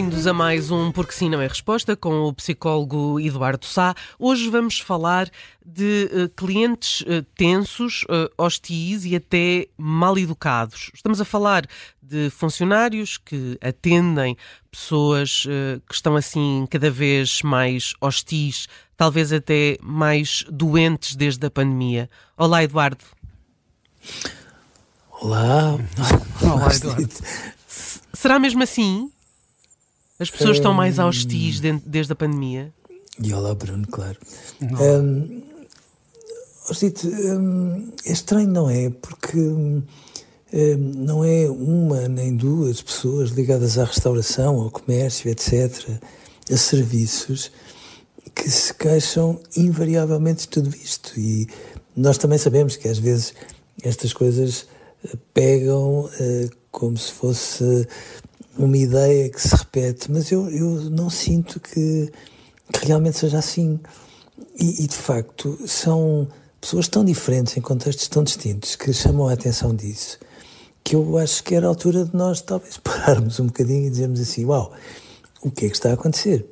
Bem-vindos a mais um Porque Sim Não é Resposta com o psicólogo Eduardo Sá. Hoje vamos falar de uh, clientes uh, tensos, uh, hostis e até mal educados. Estamos a falar de funcionários que atendem pessoas que estão assim cada vez mais hostis, talvez até mais doentes desde a pandemia. Olá, Eduardo. Olá. Olá, Eduardo. Será mesmo assim? As pessoas estão mais hostis desde a pandemia? E olá, Bruno, claro. Um, um, é estranho, não é? Porque um, não é uma nem duas pessoas ligadas à restauração, ao comércio, etc., a serviços, que se queixam invariavelmente de tudo isto. E nós também sabemos que às vezes estas coisas pegam uh, como se fosse uma ideia que se repete, mas eu, eu não sinto que, que realmente seja assim. E, e, de facto, são pessoas tão diferentes, em contextos tão distintos, que chamam a atenção disso, que eu acho que era a altura de nós talvez pararmos um bocadinho e dizermos assim: Uau, o que é que está a acontecer?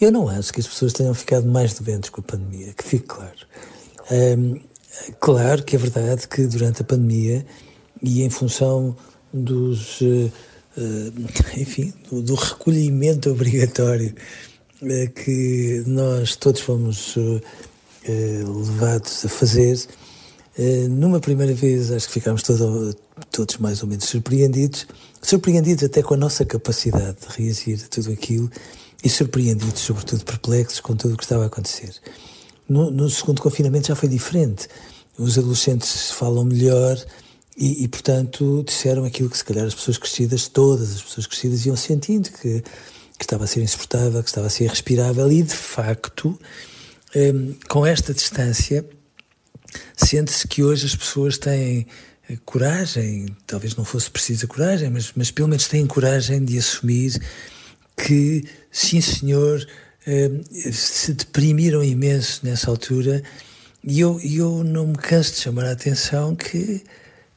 Eu não acho que as pessoas tenham ficado mais doentes com a pandemia, que fique claro. Um, claro que é verdade que durante a pandemia e em função dos. Uh, enfim, do, do, recolhimento obrigatório uh, que nós todos fomos uh, levados a fazer. numa primeira vez, acho que ficámos todo, todos mais ou menos surpreendidos, surpreendidos até com a nossa capacidade de reagir a tudo aquilo e surpreendidos, sobretudo perplexos com tudo o que estava a acontecer. No, no segundo confinamento já foi diferente. Os adolescentes falam melhor, e, e, portanto, disseram aquilo que se calhar as pessoas crescidas, todas as pessoas crescidas, iam sentindo, que, que estava a ser insuportável, que estava a ser respirável, e de facto, um, com esta distância, sente-se que hoje as pessoas têm eh, coragem, talvez não fosse precisa coragem, mas, mas pelo menos têm coragem de assumir que, sim senhor, um, se deprimiram imenso nessa altura, e eu, eu não me canso de chamar a atenção que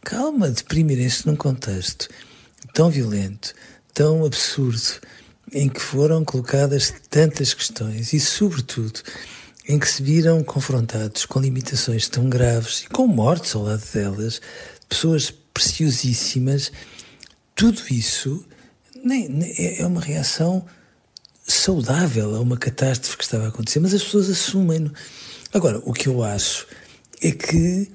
calma, deprimirem-se num contexto tão violento, tão absurdo, em que foram colocadas tantas questões e, sobretudo, em que se viram confrontados com limitações tão graves e com mortes ao lado delas, pessoas preciosíssimas, tudo isso nem, nem, é, é uma reação saudável a uma catástrofe que estava a acontecer, mas as pessoas assumem-no. Agora, o que eu acho é que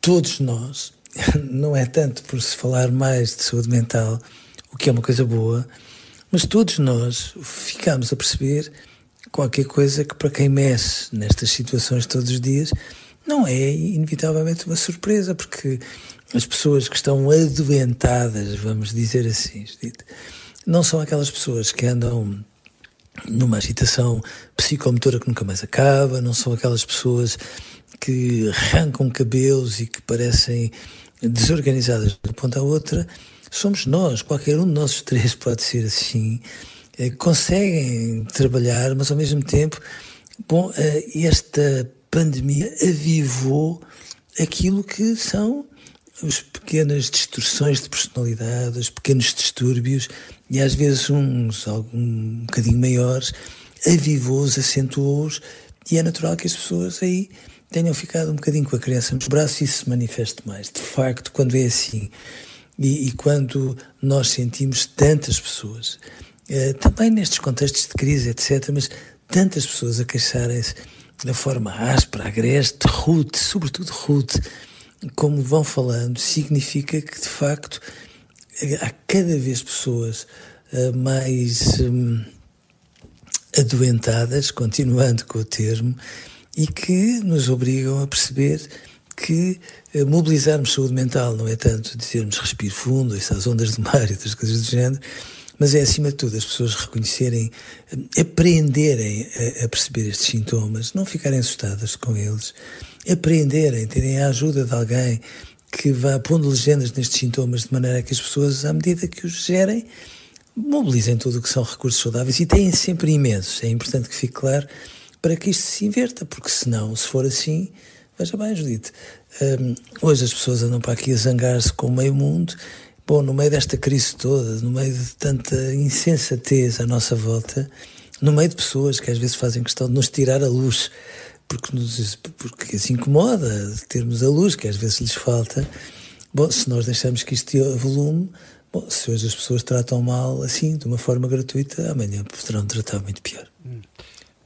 todos nós não é tanto por se falar mais de saúde mental, o que é uma coisa boa, mas todos nós ficamos a perceber qualquer coisa que para quem mexe nestas situações todos os dias não é inevitavelmente uma surpresa, porque as pessoas que estão adoentadas, vamos dizer assim, não são aquelas pessoas que andam numa agitação psicomotora que nunca mais acaba, não são aquelas pessoas que arrancam cabelos e que parecem desorganizadas de uma ponta à outra, somos nós, qualquer um de nós três pode ser assim, eh, conseguem trabalhar, mas ao mesmo tempo, bom, eh, esta pandemia avivou aquilo que são as pequenas distorções de personalidade, os pequenos distúrbios, e às vezes uns algum, um bocadinho maiores, avivou-os, acentuou-os, e é natural que as pessoas aí tenham ficado um bocadinho com a criança nos braços e isso se manifeste mais. De facto, quando é assim e, e quando nós sentimos tantas pessoas, eh, também nestes contextos de crise, etc., mas tantas pessoas a queixarem-se da forma áspera, agreste, rude, sobretudo rude, como vão falando, significa que de facto há cada vez pessoas uh, mais um, adoentadas, continuando com o termo, e que nos obrigam a perceber que uh, mobilizarmos saúde mental não é tanto dizermos respiro fundo, essas ondas do mar e outras coisas do género, mas é acima de tudo as pessoas reconhecerem, aprenderem a, a perceber estes sintomas, não ficarem assustadas com eles, aprenderem, terem a ajuda de alguém que vá pondo legendas nestes sintomas de maneira que as pessoas, à medida que os gerem, mobilizem tudo o que são recursos saudáveis e têm sempre imensos. É importante que fique claro para que isto se inverta, porque senão, se for assim, veja bem, Judite, um, hoje as pessoas andam para aqui a zangar-se com o meio mundo Bom, no meio desta crise toda, no meio de tanta insensatez à nossa volta, no meio de pessoas que às vezes fazem questão de nos tirar a luz, porque, nos, porque assim incomoda termos a luz que às vezes lhes falta. Bom, se nós deixamos que isto volume, bom, se hoje as pessoas tratam mal assim, de uma forma gratuita, amanhã poderão tratar muito pior.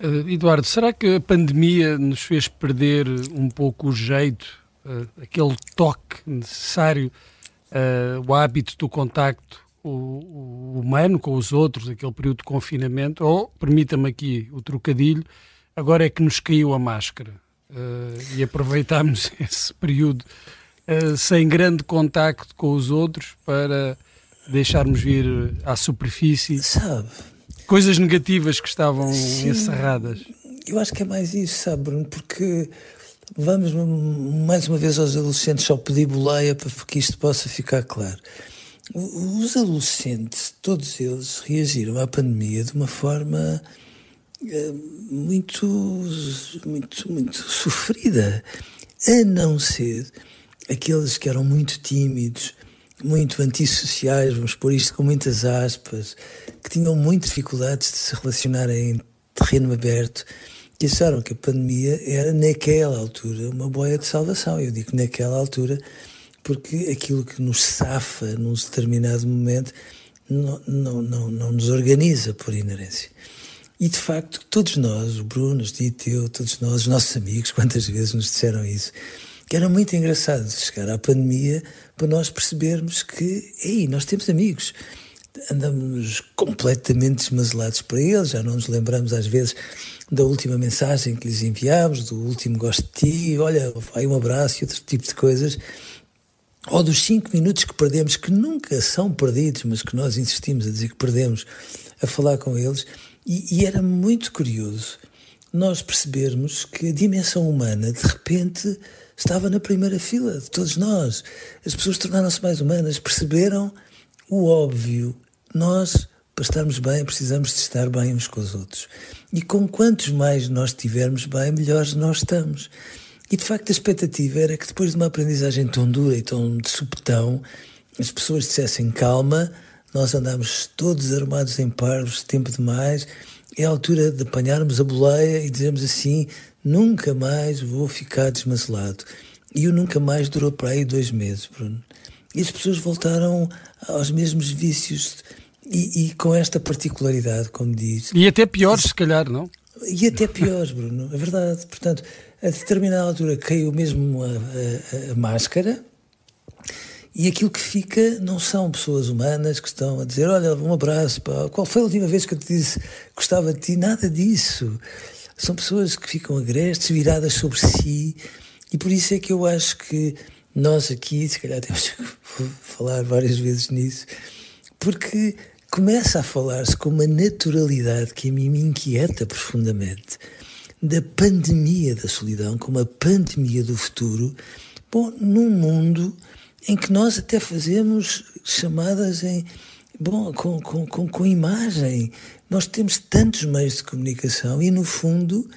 Uh, Eduardo, será que a pandemia nos fez perder um pouco o jeito, uh, aquele toque necessário uh, o hábito do contacto humano com os outros, aquele período de confinamento, ou, permita-me aqui o trocadilho, agora é que nos caiu a máscara e aproveitámos esse período sem grande contacto com os outros para deixarmos vir à superfície? Sabe, coisas negativas que estavam sim, encerradas. Eu acho que é mais isso, sabe, Bruno, porque Vamos mais uma vez aos adolescentes só pedir boleia para que isto possa ficar claro. Os adolescentes, todos eles, reagiram à pandemia de uma forma eh, muito, muito, muito sofrida, a não ser aqueles que eram muito tímidos, muito antissociais, vamos pôr isto com muitas aspas, que tinham muitas dificuldades de se relacionar em terreno aberto que acharam que a pandemia era, naquela altura, uma boia de salvação. Eu digo naquela altura porque aquilo que nos safa num determinado momento não, não, não, não nos organiza por inerência. E de facto, todos nós, o Bruno, o Dito, eu, todos nós, os nossos amigos, quantas vezes nos disseram isso, que era muito engraçado chegar à pandemia para nós percebermos que, ei, nós temos amigos. Andamos completamente desmazelados para eles, já não nos lembramos às vezes da última mensagem que lhes enviámos, do último gosto de ti, olha, vai um abraço e outro tipo de coisas, ou dos cinco minutos que perdemos, que nunca são perdidos, mas que nós insistimos a dizer que perdemos, a falar com eles, e, e era muito curioso nós percebermos que a dimensão humana, de repente, estava na primeira fila de todos nós. As pessoas tornaram-se mais humanas, perceberam o óbvio. Nós para estarmos bem, precisamos de estar bem uns com os outros. E com quantos mais nós estivermos bem, melhores nós estamos. E de facto a expectativa era que depois de uma aprendizagem tão dura e tão de supetão, as pessoas dissessem calma, nós andamos todos armados em parvos, tempo demais, é a altura de apanharmos a boleia e dizermos assim, nunca mais vou ficar desmazelado. E o nunca mais durou para aí dois meses, Bruno. E as pessoas voltaram aos mesmos vícios e, e, com esta particularidade, como diz. E até piores, se calhar, não? E até piores, Bruno, é verdade. Portanto, a determinada altura caiu mesmo a, a, a, máscara e aquilo que fica não são pessoas humanas que estão a dizer: Olha, um abraço, pá. qual foi a última vez que eu te disse gostava de ti? Nada disso. São pessoas que ficam agrestes, viradas sobre si, e por isso é que eu acho que nós aqui, se calhar temos que falar várias vezes nisso, porque começa a falar-se com uma naturalidade que a mim me inquieta profundamente da pandemia da solidão, como a pandemia do futuro, bom, num mundo em que nós até fazemos chamadas em bom, com, com, com, com imagem. Nós temos tantos meios de comunicação e, no fundo,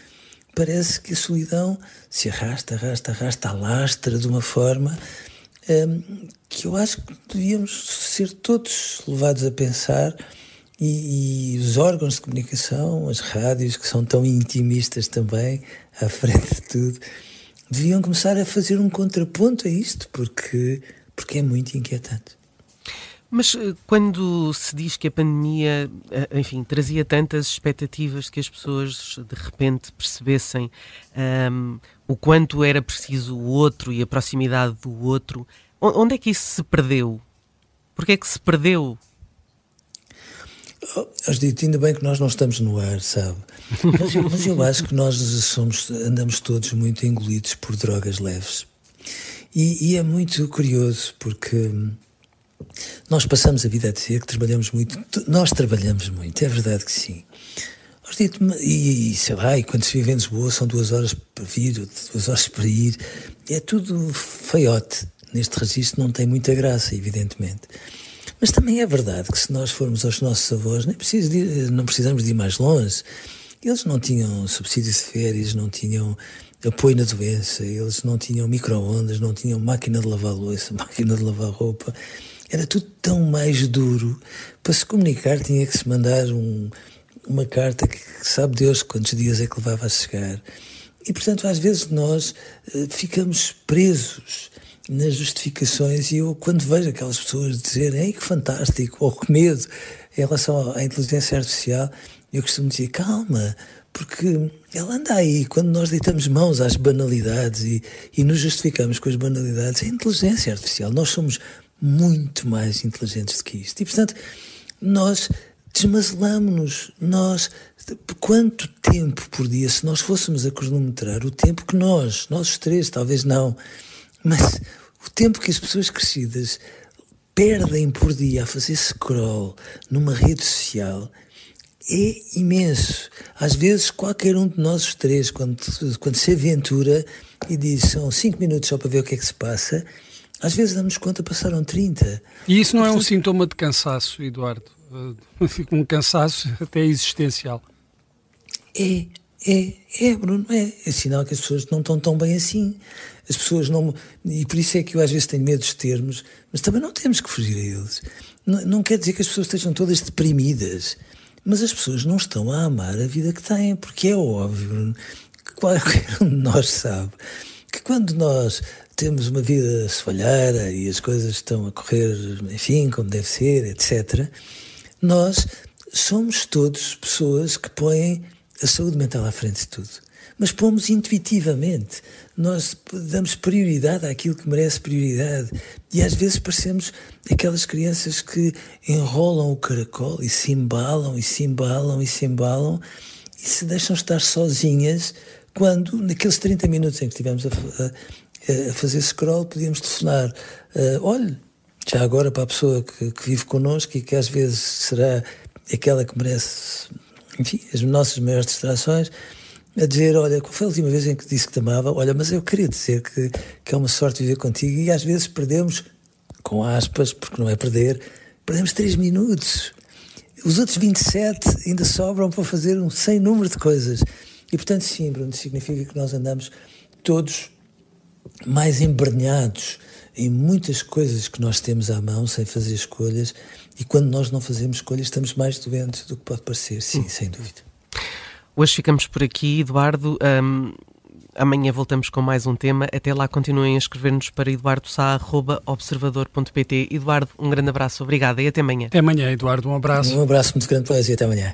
parece que a solidão se arrasta, arrasta, arrasta, alastra de uma forma um, que eu acho que devíamos ser todos levados a pensar e, e, os órgãos de comunicação, as rádios que são tão intimistas também, à frente de tudo, deviam começar a fazer um contraponto a isto, porque, porque é muito inquietante. Mas eh, quando se diz que a pandemia, eh, enfim, trazia tantas expectativas que as pessoas de repente percebessem um, ehm, o quanto era preciso o outro e a proximidade do outro, onde é que isso se perdeu? Porquê é que se perdeu? Oh, dito, ainda bem que nós não estamos no ar, sabe? Mas, mas eu acho que nós somos, andamos todos muito engolidos por drogas leves. E, e é muito curioso porque nós passamos a vida a dizer que trabalhamos muito. Nós trabalhamos muito, é verdade que sim. E, e sei lá, e quando se vive em Lisboa são duas horas para vir, duas horas para ir. É tudo feiote. Neste registro não tem muita graça, evidentemente. Mas também é verdade que se nós formos aos nossos avós, nem preciso de, não precisamos de ir mais longe. Eles não tinham subsídios de férias, não tinham apoio na doença, eles não tinham micro-ondas, não tinham máquina de lavar louça, máquina de lavar roupa. Era tudo tão mais duro. Para se comunicar tinha que se mandar um, uma carta que sabe Deus quantos dias é que levava a chegar. E, portanto, às vezes nós uh, ficamos presos nas justificações e eu, quando vejo aquelas pessoas dizerem que fantástico, ou que medo em relação à inteligência artificial, eu costumo dizer, calma, porque ela anda aí. Quando nós deitamos mãos às banalidades e, e nos justificamos com as banalidades, é inteligência artificial. Nós somos muito mais inteligentes do que isto. E, portanto, nós desmazelamos-nos. Nós, quanto tempo por dia, se nós fôssemos a cronometrar o tempo que nós, nós três, talvez não, mas o tempo que as pessoas crescidas perdem por dia a fazer scroll numa rede social é imenso. Às vezes, qualquer um de nós os três, quando, quando se aventura e diz são 5 minutos só para ver o que é que se passa, às vezes damos conta passaram 30. E isso não é um sintoma de cansaço, Eduardo? Um cansaço até existencial. É, é, é, Bruno, é. É sinal que as pessoas não estão tão bem assim. As pessoas não. E por isso é que eu às vezes tenho medo dos termos, mas também não temos que fugir a eles. Não, não quer dizer que as pessoas estejam todas deprimidas. Mas as pessoas não estão a amar a vida que têm, porque é óbvio que qualquer um de nós sabe que quando nós temos uma vida sofalheira e as coisas estão a correr, enfim, como deve ser, etc., nós somos todos pessoas que põem a saúde mental à frente de tudo. Mas pomos intuitivamente. Nós damos prioridade àquilo que merece prioridade. E às vezes parecemos aquelas crianças que enrolam o caracol e se embalam e se embalam e se embalam e se deixam estar sozinhas quando, naqueles 30 minutos em que estivemos a, a, a fazer scroll, podíamos telefonar. Uh, olhe, já agora para a pessoa que, que vive connosco e que às vezes será aquela que merece enfim, as nossas maiores distrações, a dizer, olha, qual foi a última vez em que disse que te amava? Olha, mas eu queria dizer que, que é uma sorte viver contigo e às vezes perdemos, com aspas, porque não é perder, perdemos três minutos. Os outros 27 ainda sobram para fazer um sem número de coisas. E portanto, sim, Bruno, significa que nós andamos todos mais embrenhados em muitas coisas que nós temos à mão sem fazer escolhas e quando nós não fazemos escolhas estamos mais doentes do que pode parecer, sim, hum. sem dúvida. Hoje ficamos por aqui, Eduardo. Um, amanhã voltamos com mais um tema. Até lá continuem a escrever-nos para eduardosá.observador.pt. Eduardo, um grande abraço, obrigada e até amanhã. Até amanhã, Eduardo, um abraço. Um abraço muito grande para e até amanhã.